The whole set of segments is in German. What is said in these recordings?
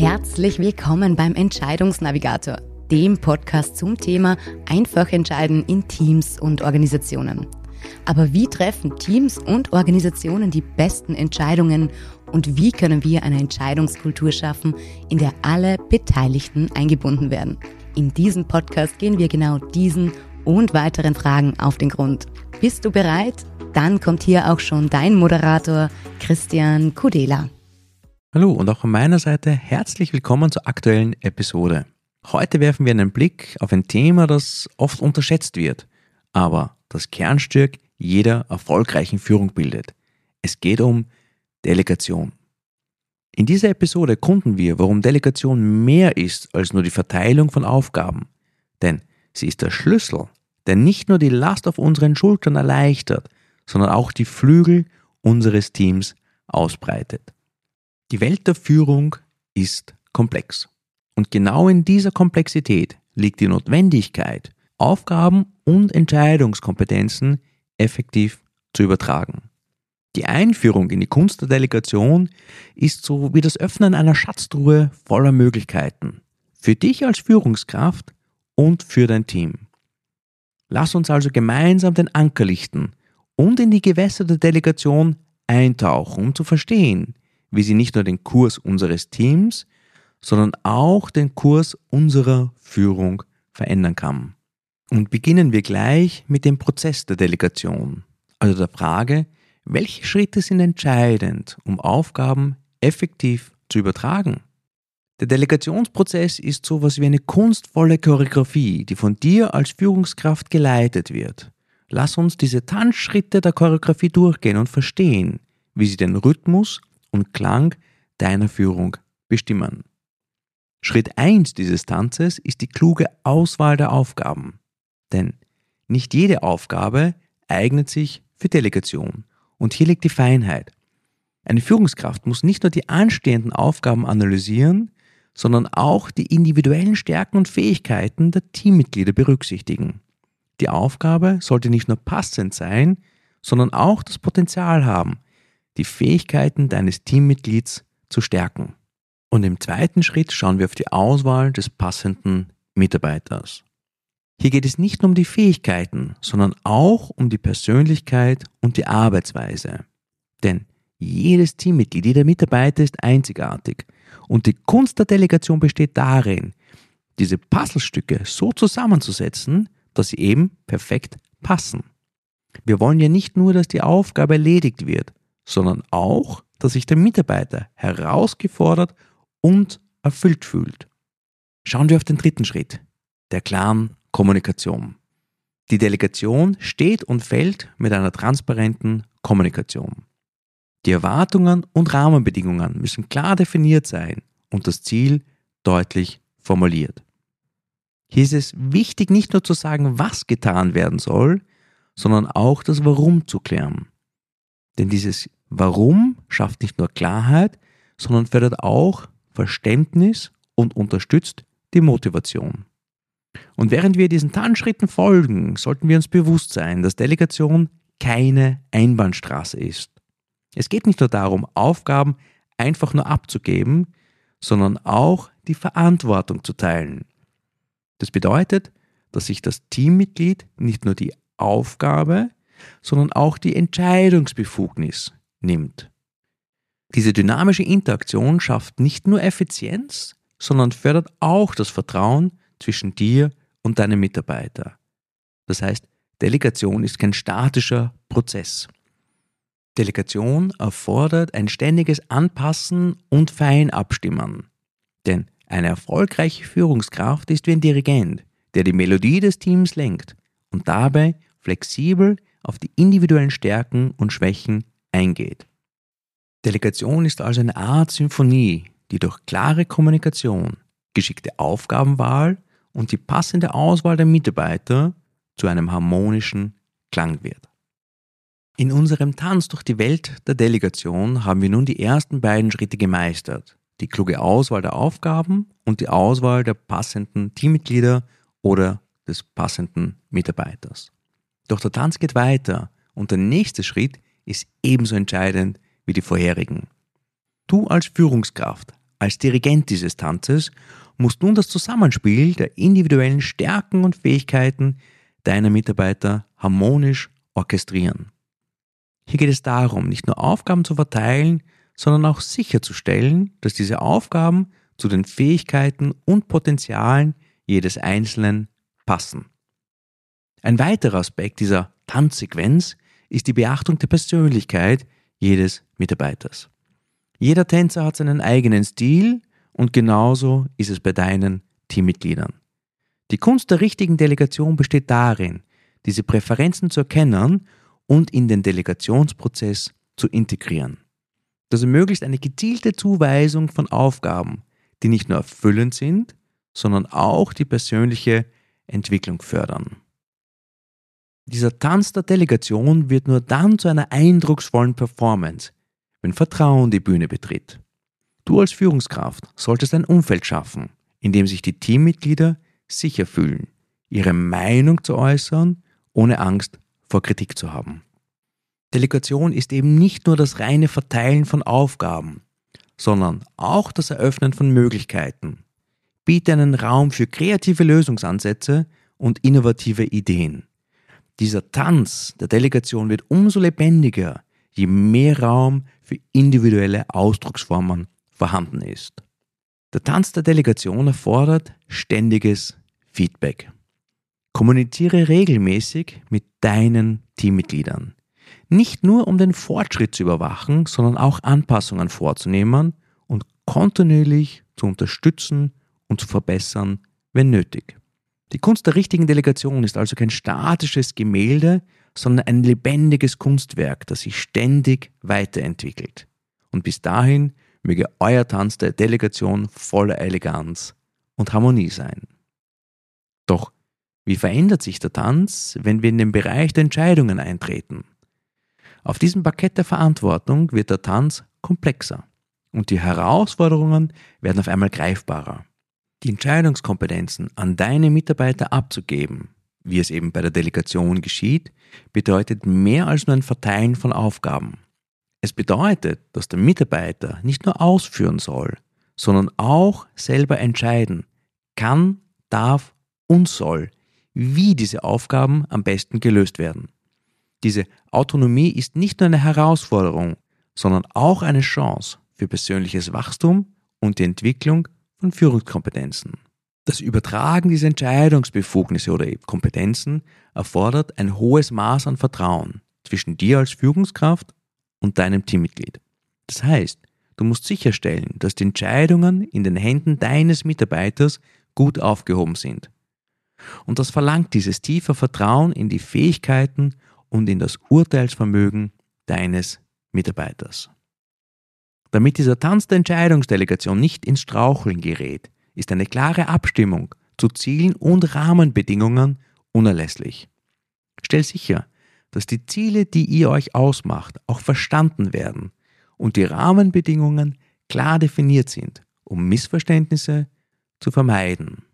Herzlich willkommen beim Entscheidungsnavigator, dem Podcast zum Thema einfach entscheiden in Teams und Organisationen. Aber wie treffen Teams und Organisationen die besten Entscheidungen und wie können wir eine Entscheidungskultur schaffen, in der alle Beteiligten eingebunden werden? In diesem Podcast gehen wir genau diesen und weiteren Fragen auf den Grund. Bist du bereit? Dann kommt hier auch schon dein Moderator Christian Kudela. Hallo und auch von meiner Seite herzlich willkommen zur aktuellen Episode. Heute werfen wir einen Blick auf ein Thema, das oft unterschätzt wird, aber das Kernstück jeder erfolgreichen Führung bildet. Es geht um Delegation. In dieser Episode erkunden wir, warum Delegation mehr ist als nur die Verteilung von Aufgaben. Denn sie ist der Schlüssel, der nicht nur die Last auf unseren Schultern erleichtert, sondern auch die Flügel unseres Teams ausbreitet. Die Welt der Führung ist komplex. Und genau in dieser Komplexität liegt die Notwendigkeit, Aufgaben und Entscheidungskompetenzen effektiv zu übertragen. Die Einführung in die Kunst der Delegation ist so wie das Öffnen einer Schatztruhe voller Möglichkeiten. Für dich als Führungskraft und für dein Team. Lass uns also gemeinsam den Anker lichten und in die Gewässer der Delegation eintauchen, um zu verstehen, wie sie nicht nur den Kurs unseres Teams, sondern auch den Kurs unserer Führung verändern kann. Und beginnen wir gleich mit dem Prozess der Delegation, also der Frage, welche Schritte sind entscheidend, um Aufgaben effektiv zu übertragen? Der Delegationsprozess ist so etwas wie eine kunstvolle Choreografie, die von dir als Führungskraft geleitet wird. Lass uns diese Tanzschritte der Choreografie durchgehen und verstehen, wie sie den Rhythmus und Klang deiner Führung bestimmen. Schritt 1 dieses Tanzes ist die kluge Auswahl der Aufgaben. Denn nicht jede Aufgabe eignet sich für Delegation. Und hier liegt die Feinheit. Eine Führungskraft muss nicht nur die anstehenden Aufgaben analysieren, sondern auch die individuellen Stärken und Fähigkeiten der Teammitglieder berücksichtigen. Die Aufgabe sollte nicht nur passend sein, sondern auch das Potenzial haben, die Fähigkeiten deines Teammitglieds zu stärken. Und im zweiten Schritt schauen wir auf die Auswahl des passenden Mitarbeiters. Hier geht es nicht nur um die Fähigkeiten, sondern auch um die Persönlichkeit und die Arbeitsweise. Denn jedes Teammitglied, jeder Mitarbeiter ist einzigartig. Und die Kunst der Delegation besteht darin, diese Puzzlestücke so zusammenzusetzen, dass sie eben perfekt passen. Wir wollen ja nicht nur, dass die Aufgabe erledigt wird, sondern auch, dass sich der Mitarbeiter herausgefordert und erfüllt fühlt. Schauen wir auf den dritten Schritt, der klaren Kommunikation. Die Delegation steht und fällt mit einer transparenten Kommunikation. Die Erwartungen und Rahmenbedingungen müssen klar definiert sein und das Ziel deutlich formuliert. Hier ist es wichtig, nicht nur zu sagen, was getan werden soll, sondern auch das Warum zu klären. Denn dieses Warum schafft nicht nur Klarheit, sondern fördert auch Verständnis und unterstützt die Motivation. Und während wir diesen Tanzschritten folgen, sollten wir uns bewusst sein, dass Delegation keine Einbahnstraße ist. Es geht nicht nur darum, Aufgaben einfach nur abzugeben, sondern auch die Verantwortung zu teilen. Das bedeutet, dass sich das Teammitglied nicht nur die Aufgabe, sondern auch die Entscheidungsbefugnis nimmt. Diese dynamische Interaktion schafft nicht nur Effizienz, sondern fördert auch das Vertrauen zwischen dir und deinem Mitarbeiter. Das heißt, Delegation ist kein statischer Prozess. Delegation erfordert ein ständiges Anpassen und Feinabstimmen. Denn eine erfolgreiche Führungskraft ist wie ein Dirigent, der die Melodie des Teams lenkt und dabei flexibel auf die individuellen Stärken und Schwächen eingeht. Delegation ist also eine Art Symphonie, die durch klare Kommunikation, geschickte Aufgabenwahl und die passende Auswahl der Mitarbeiter zu einem harmonischen Klang wird. In unserem Tanz durch die Welt der Delegation haben wir nun die ersten beiden Schritte gemeistert. Die kluge Auswahl der Aufgaben und die Auswahl der passenden Teammitglieder oder des passenden Mitarbeiters. Doch der Tanz geht weiter und der nächste Schritt ist ebenso entscheidend wie die vorherigen. Du als Führungskraft als Dirigent dieses Tanzes musst nun das Zusammenspiel der individuellen Stärken und Fähigkeiten deiner Mitarbeiter harmonisch orchestrieren. Hier geht es darum, nicht nur Aufgaben zu verteilen, sondern auch sicherzustellen, dass diese Aufgaben zu den Fähigkeiten und Potenzialen jedes Einzelnen passen. Ein weiterer Aspekt dieser Tanzsequenz ist die Beachtung der Persönlichkeit jedes Mitarbeiters. Jeder Tänzer hat seinen eigenen Stil und genauso ist es bei deinen Teammitgliedern. Die Kunst der richtigen Delegation besteht darin, diese Präferenzen zu erkennen und in den Delegationsprozess zu integrieren. Das ermöglicht eine gezielte Zuweisung von Aufgaben, die nicht nur erfüllend sind, sondern auch die persönliche Entwicklung fördern. Dieser Tanz der Delegation wird nur dann zu einer eindrucksvollen Performance, wenn Vertrauen die Bühne betritt. Du als Führungskraft solltest ein Umfeld schaffen, in dem sich die Teammitglieder sicher fühlen, ihre Meinung zu äußern, ohne Angst vor Kritik zu haben. Delegation ist eben nicht nur das reine Verteilen von Aufgaben, sondern auch das Eröffnen von Möglichkeiten. Biete einen Raum für kreative Lösungsansätze und innovative Ideen. Dieser Tanz der Delegation wird umso lebendiger, je mehr Raum für individuelle Ausdrucksformen vorhanden ist. Der Tanz der Delegation erfordert ständiges Feedback. Kommuniziere regelmäßig mit deinen Teammitgliedern. Nicht nur um den Fortschritt zu überwachen, sondern auch Anpassungen vorzunehmen und kontinuierlich zu unterstützen und zu verbessern, wenn nötig. Die Kunst der richtigen Delegation ist also kein statisches Gemälde, sondern ein lebendiges Kunstwerk, das sich ständig weiterentwickelt. Und bis dahin möge euer Tanz der Delegation voller Eleganz und Harmonie sein. Doch wie verändert sich der Tanz, wenn wir in den Bereich der Entscheidungen eintreten? Auf diesem Parkett der Verantwortung wird der Tanz komplexer und die Herausforderungen werden auf einmal greifbarer. Die Entscheidungskompetenzen an deine Mitarbeiter abzugeben, wie es eben bei der Delegation geschieht, bedeutet mehr als nur ein Verteilen von Aufgaben. Es bedeutet, dass der Mitarbeiter nicht nur ausführen soll, sondern auch selber entscheiden kann, darf und soll, wie diese Aufgaben am besten gelöst werden. Diese Autonomie ist nicht nur eine Herausforderung, sondern auch eine Chance für persönliches Wachstum und die Entwicklung von Führungskompetenzen. Das Übertragen dieser Entscheidungsbefugnisse oder Kompetenzen erfordert ein hohes Maß an Vertrauen zwischen dir als Führungskraft und deinem Teammitglied. Das heißt, du musst sicherstellen, dass die Entscheidungen in den Händen deines Mitarbeiters gut aufgehoben sind. Und das verlangt dieses tiefe Vertrauen in die Fähigkeiten und in das Urteilsvermögen deines Mitarbeiters. Damit dieser Tanz der Entscheidungsdelegation nicht ins Straucheln gerät, ist eine klare Abstimmung zu Zielen und Rahmenbedingungen unerlässlich. Stell sicher, dass die Ziele, die ihr euch ausmacht, auch verstanden werden und die Rahmenbedingungen klar definiert sind, um Missverständnisse zu vermeiden.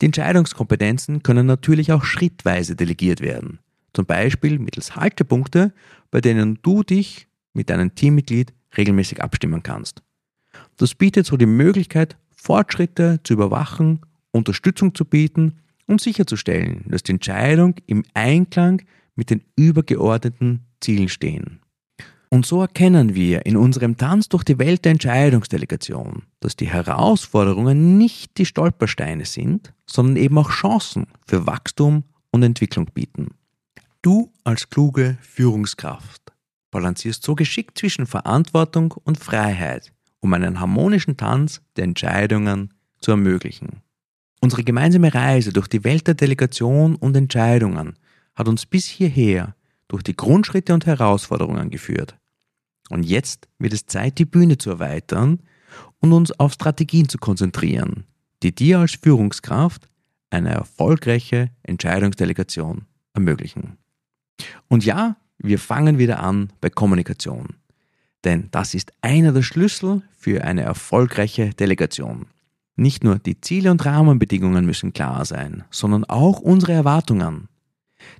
Die Entscheidungskompetenzen können natürlich auch schrittweise delegiert werden, zum Beispiel mittels Haltepunkte, bei denen du dich mit deinem Teammitglied regelmäßig abstimmen kannst. Das bietet so die Möglichkeit, Fortschritte zu überwachen, Unterstützung zu bieten und sicherzustellen, dass die Entscheidung im Einklang mit den übergeordneten Zielen stehen. Und so erkennen wir in unserem Tanz durch die Welt der Entscheidungsdelegation, dass die Herausforderungen nicht die Stolpersteine sind, sondern eben auch Chancen für Wachstum und Entwicklung bieten. Du als kluge Führungskraft balancierst so geschickt zwischen Verantwortung und Freiheit, um einen harmonischen Tanz der Entscheidungen zu ermöglichen. Unsere gemeinsame Reise durch die Welt der Delegation und Entscheidungen hat uns bis hierher durch die Grundschritte und Herausforderungen geführt. Und jetzt wird es Zeit, die Bühne zu erweitern und uns auf Strategien zu konzentrieren, die dir als Führungskraft eine erfolgreiche Entscheidungsdelegation ermöglichen. Und ja, wir fangen wieder an bei Kommunikation. Denn das ist einer der Schlüssel für eine erfolgreiche Delegation. Nicht nur die Ziele und Rahmenbedingungen müssen klar sein, sondern auch unsere Erwartungen.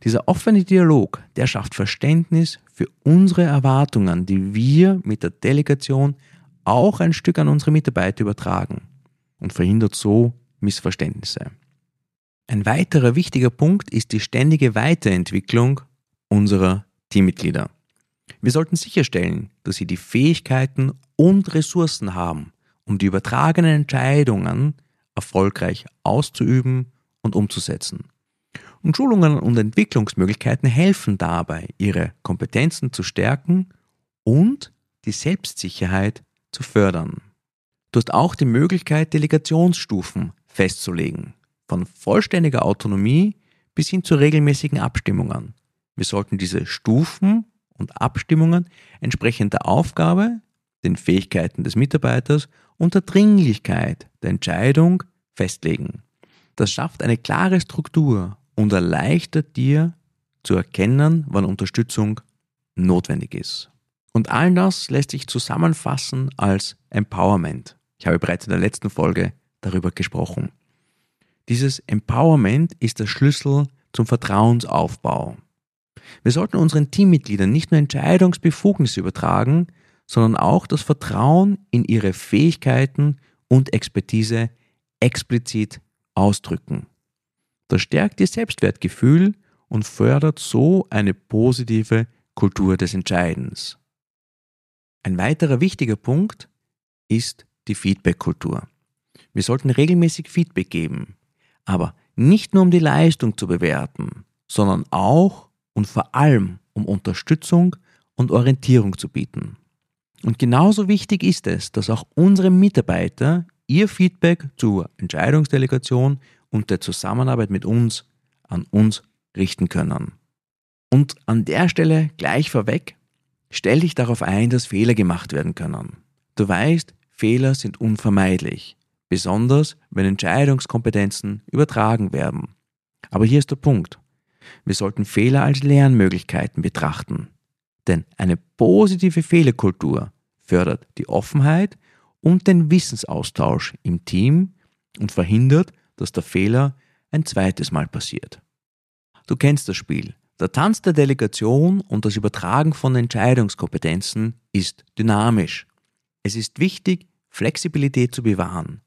Dieser offene Dialog, der schafft Verständnis für unsere Erwartungen, die wir mit der Delegation auch ein Stück an unsere Mitarbeiter übertragen und verhindert so Missverständnisse. Ein weiterer wichtiger Punkt ist die ständige Weiterentwicklung unserer Teammitglieder. Wir sollten sicherstellen, dass sie die Fähigkeiten und Ressourcen haben, um die übertragenen Entscheidungen erfolgreich auszuüben und umzusetzen. Und Schulungen und Entwicklungsmöglichkeiten helfen dabei, ihre Kompetenzen zu stärken und die Selbstsicherheit zu fördern. Du hast auch die Möglichkeit, Delegationsstufen festzulegen, von vollständiger Autonomie bis hin zu regelmäßigen Abstimmungen. Wir sollten diese Stufen und Abstimmungen entsprechend der Aufgabe, den Fähigkeiten des Mitarbeiters und der Dringlichkeit der Entscheidung festlegen. Das schafft eine klare Struktur und erleichtert dir zu erkennen, wann Unterstützung notwendig ist. Und all das lässt sich zusammenfassen als Empowerment. Ich habe bereits in der letzten Folge darüber gesprochen. Dieses Empowerment ist der Schlüssel zum Vertrauensaufbau. Wir sollten unseren Teammitgliedern nicht nur Entscheidungsbefugnisse übertragen, sondern auch das Vertrauen in ihre Fähigkeiten und Expertise explizit ausdrücken. Das stärkt ihr Selbstwertgefühl und fördert so eine positive Kultur des Entscheidens. Ein weiterer wichtiger Punkt ist die Feedback-Kultur. Wir sollten regelmäßig Feedback geben, aber nicht nur um die Leistung zu bewerten, sondern auch und vor allem um Unterstützung und Orientierung zu bieten. Und genauso wichtig ist es, dass auch unsere Mitarbeiter ihr Feedback zur Entscheidungsdelegation und der Zusammenarbeit mit uns an uns richten können. Und an der Stelle gleich vorweg, stell dich darauf ein, dass Fehler gemacht werden können. Du weißt, Fehler sind unvermeidlich, besonders wenn Entscheidungskompetenzen übertragen werden. Aber hier ist der Punkt. Wir sollten Fehler als Lernmöglichkeiten betrachten. Denn eine positive Fehlerkultur fördert die Offenheit und den Wissensaustausch im Team und verhindert, dass der Fehler ein zweites Mal passiert. Du kennst das Spiel. Der Tanz der Delegation und das Übertragen von Entscheidungskompetenzen ist dynamisch. Es ist wichtig, Flexibilität zu bewahren.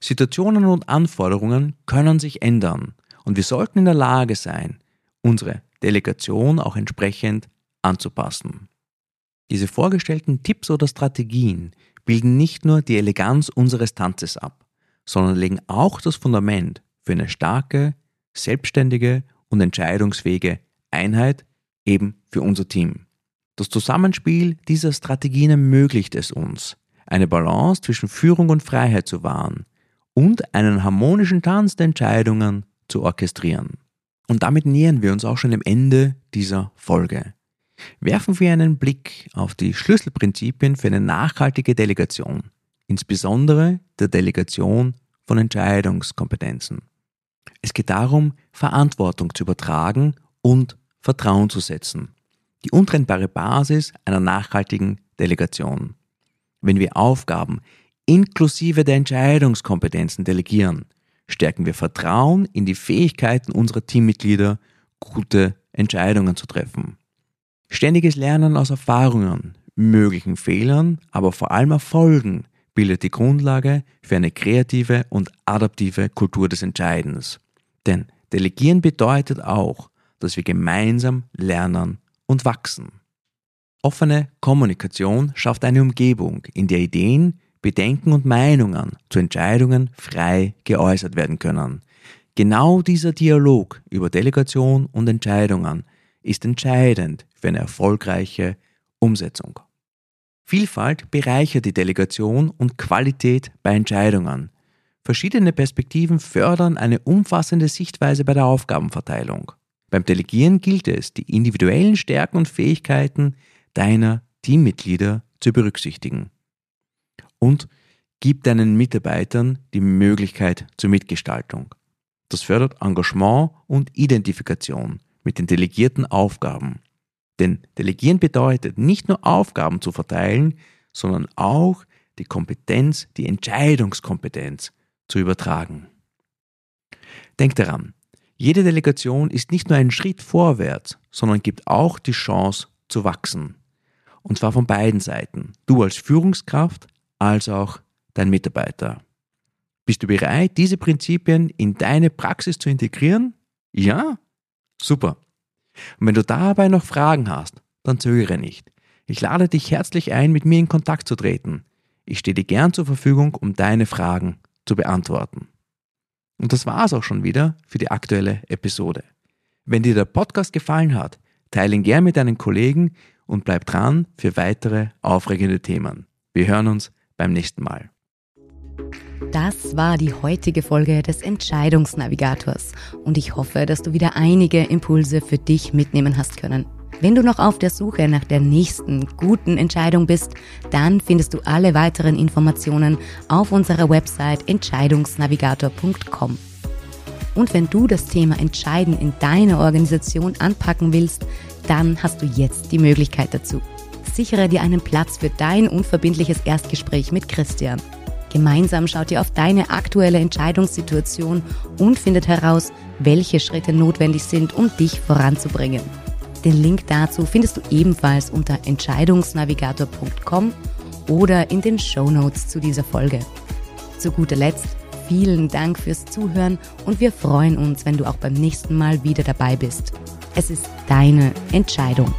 Situationen und Anforderungen können sich ändern und wir sollten in der Lage sein, unsere Delegation auch entsprechend anzupassen. Diese vorgestellten Tipps oder Strategien bilden nicht nur die Eleganz unseres Tanzes ab, sondern legen auch das Fundament für eine starke, selbstständige und entscheidungsfähige Einheit eben für unser Team. Das Zusammenspiel dieser Strategien ermöglicht es uns, eine Balance zwischen Führung und Freiheit zu wahren und einen harmonischen Tanz der Entscheidungen zu orchestrieren. Und damit nähern wir uns auch schon dem Ende dieser Folge. Werfen wir einen Blick auf die Schlüsselprinzipien für eine nachhaltige Delegation, insbesondere der Delegation von Entscheidungskompetenzen. Es geht darum, Verantwortung zu übertragen und Vertrauen zu setzen. Die untrennbare Basis einer nachhaltigen Delegation. Wenn wir Aufgaben inklusive der Entscheidungskompetenzen delegieren, stärken wir Vertrauen in die Fähigkeiten unserer Teammitglieder, gute Entscheidungen zu treffen. Ständiges Lernen aus Erfahrungen, möglichen Fehlern, aber vor allem Erfolgen bildet die Grundlage für eine kreative und adaptive Kultur des Entscheidens. Denn Delegieren bedeutet auch, dass wir gemeinsam lernen und wachsen. Offene Kommunikation schafft eine Umgebung, in der Ideen, Bedenken und Meinungen zu Entscheidungen frei geäußert werden können. Genau dieser Dialog über Delegation und Entscheidungen ist entscheidend für eine erfolgreiche Umsetzung. Vielfalt bereichert die Delegation und Qualität bei Entscheidungen. Verschiedene Perspektiven fördern eine umfassende Sichtweise bei der Aufgabenverteilung. Beim Delegieren gilt es, die individuellen Stärken und Fähigkeiten deiner Teammitglieder zu berücksichtigen und gib deinen Mitarbeitern die Möglichkeit zur Mitgestaltung. Das fördert Engagement und Identifikation mit den delegierten Aufgaben. Denn Delegieren bedeutet nicht nur Aufgaben zu verteilen, sondern auch die Kompetenz, die Entscheidungskompetenz zu übertragen. Denk daran, jede Delegation ist nicht nur ein Schritt vorwärts, sondern gibt auch die Chance zu wachsen. Und zwar von beiden Seiten. Du als Führungskraft als auch dein Mitarbeiter. Bist du bereit, diese Prinzipien in deine Praxis zu integrieren? Ja? Super. Und wenn du dabei noch Fragen hast, dann zögere nicht. Ich lade dich herzlich ein, mit mir in Kontakt zu treten. Ich stehe dir gern zur Verfügung, um deine Fragen zu beantworten. Und das war's auch schon wieder für die aktuelle Episode. Wenn dir der Podcast gefallen hat, teile ihn gern mit deinen Kollegen und bleib dran für weitere aufregende Themen. Wir hören uns beim nächsten Mal. Das war die heutige Folge des Entscheidungsnavigators und ich hoffe, dass du wieder einige Impulse für dich mitnehmen hast können. Wenn du noch auf der Suche nach der nächsten guten Entscheidung bist, dann findest du alle weiteren Informationen auf unserer Website entscheidungsnavigator.com. Und wenn du das Thema Entscheiden in deiner Organisation anpacken willst, dann hast du jetzt die Möglichkeit dazu. Sichere dir einen Platz für dein unverbindliches Erstgespräch mit Christian. Gemeinsam schaut ihr auf deine aktuelle Entscheidungssituation und findet heraus, welche Schritte notwendig sind, um dich voranzubringen. Den Link dazu findest du ebenfalls unter entscheidungsnavigator.com oder in den Show Notes zu dieser Folge. Zu guter Letzt vielen Dank fürs Zuhören und wir freuen uns, wenn du auch beim nächsten Mal wieder dabei bist. Es ist deine Entscheidung.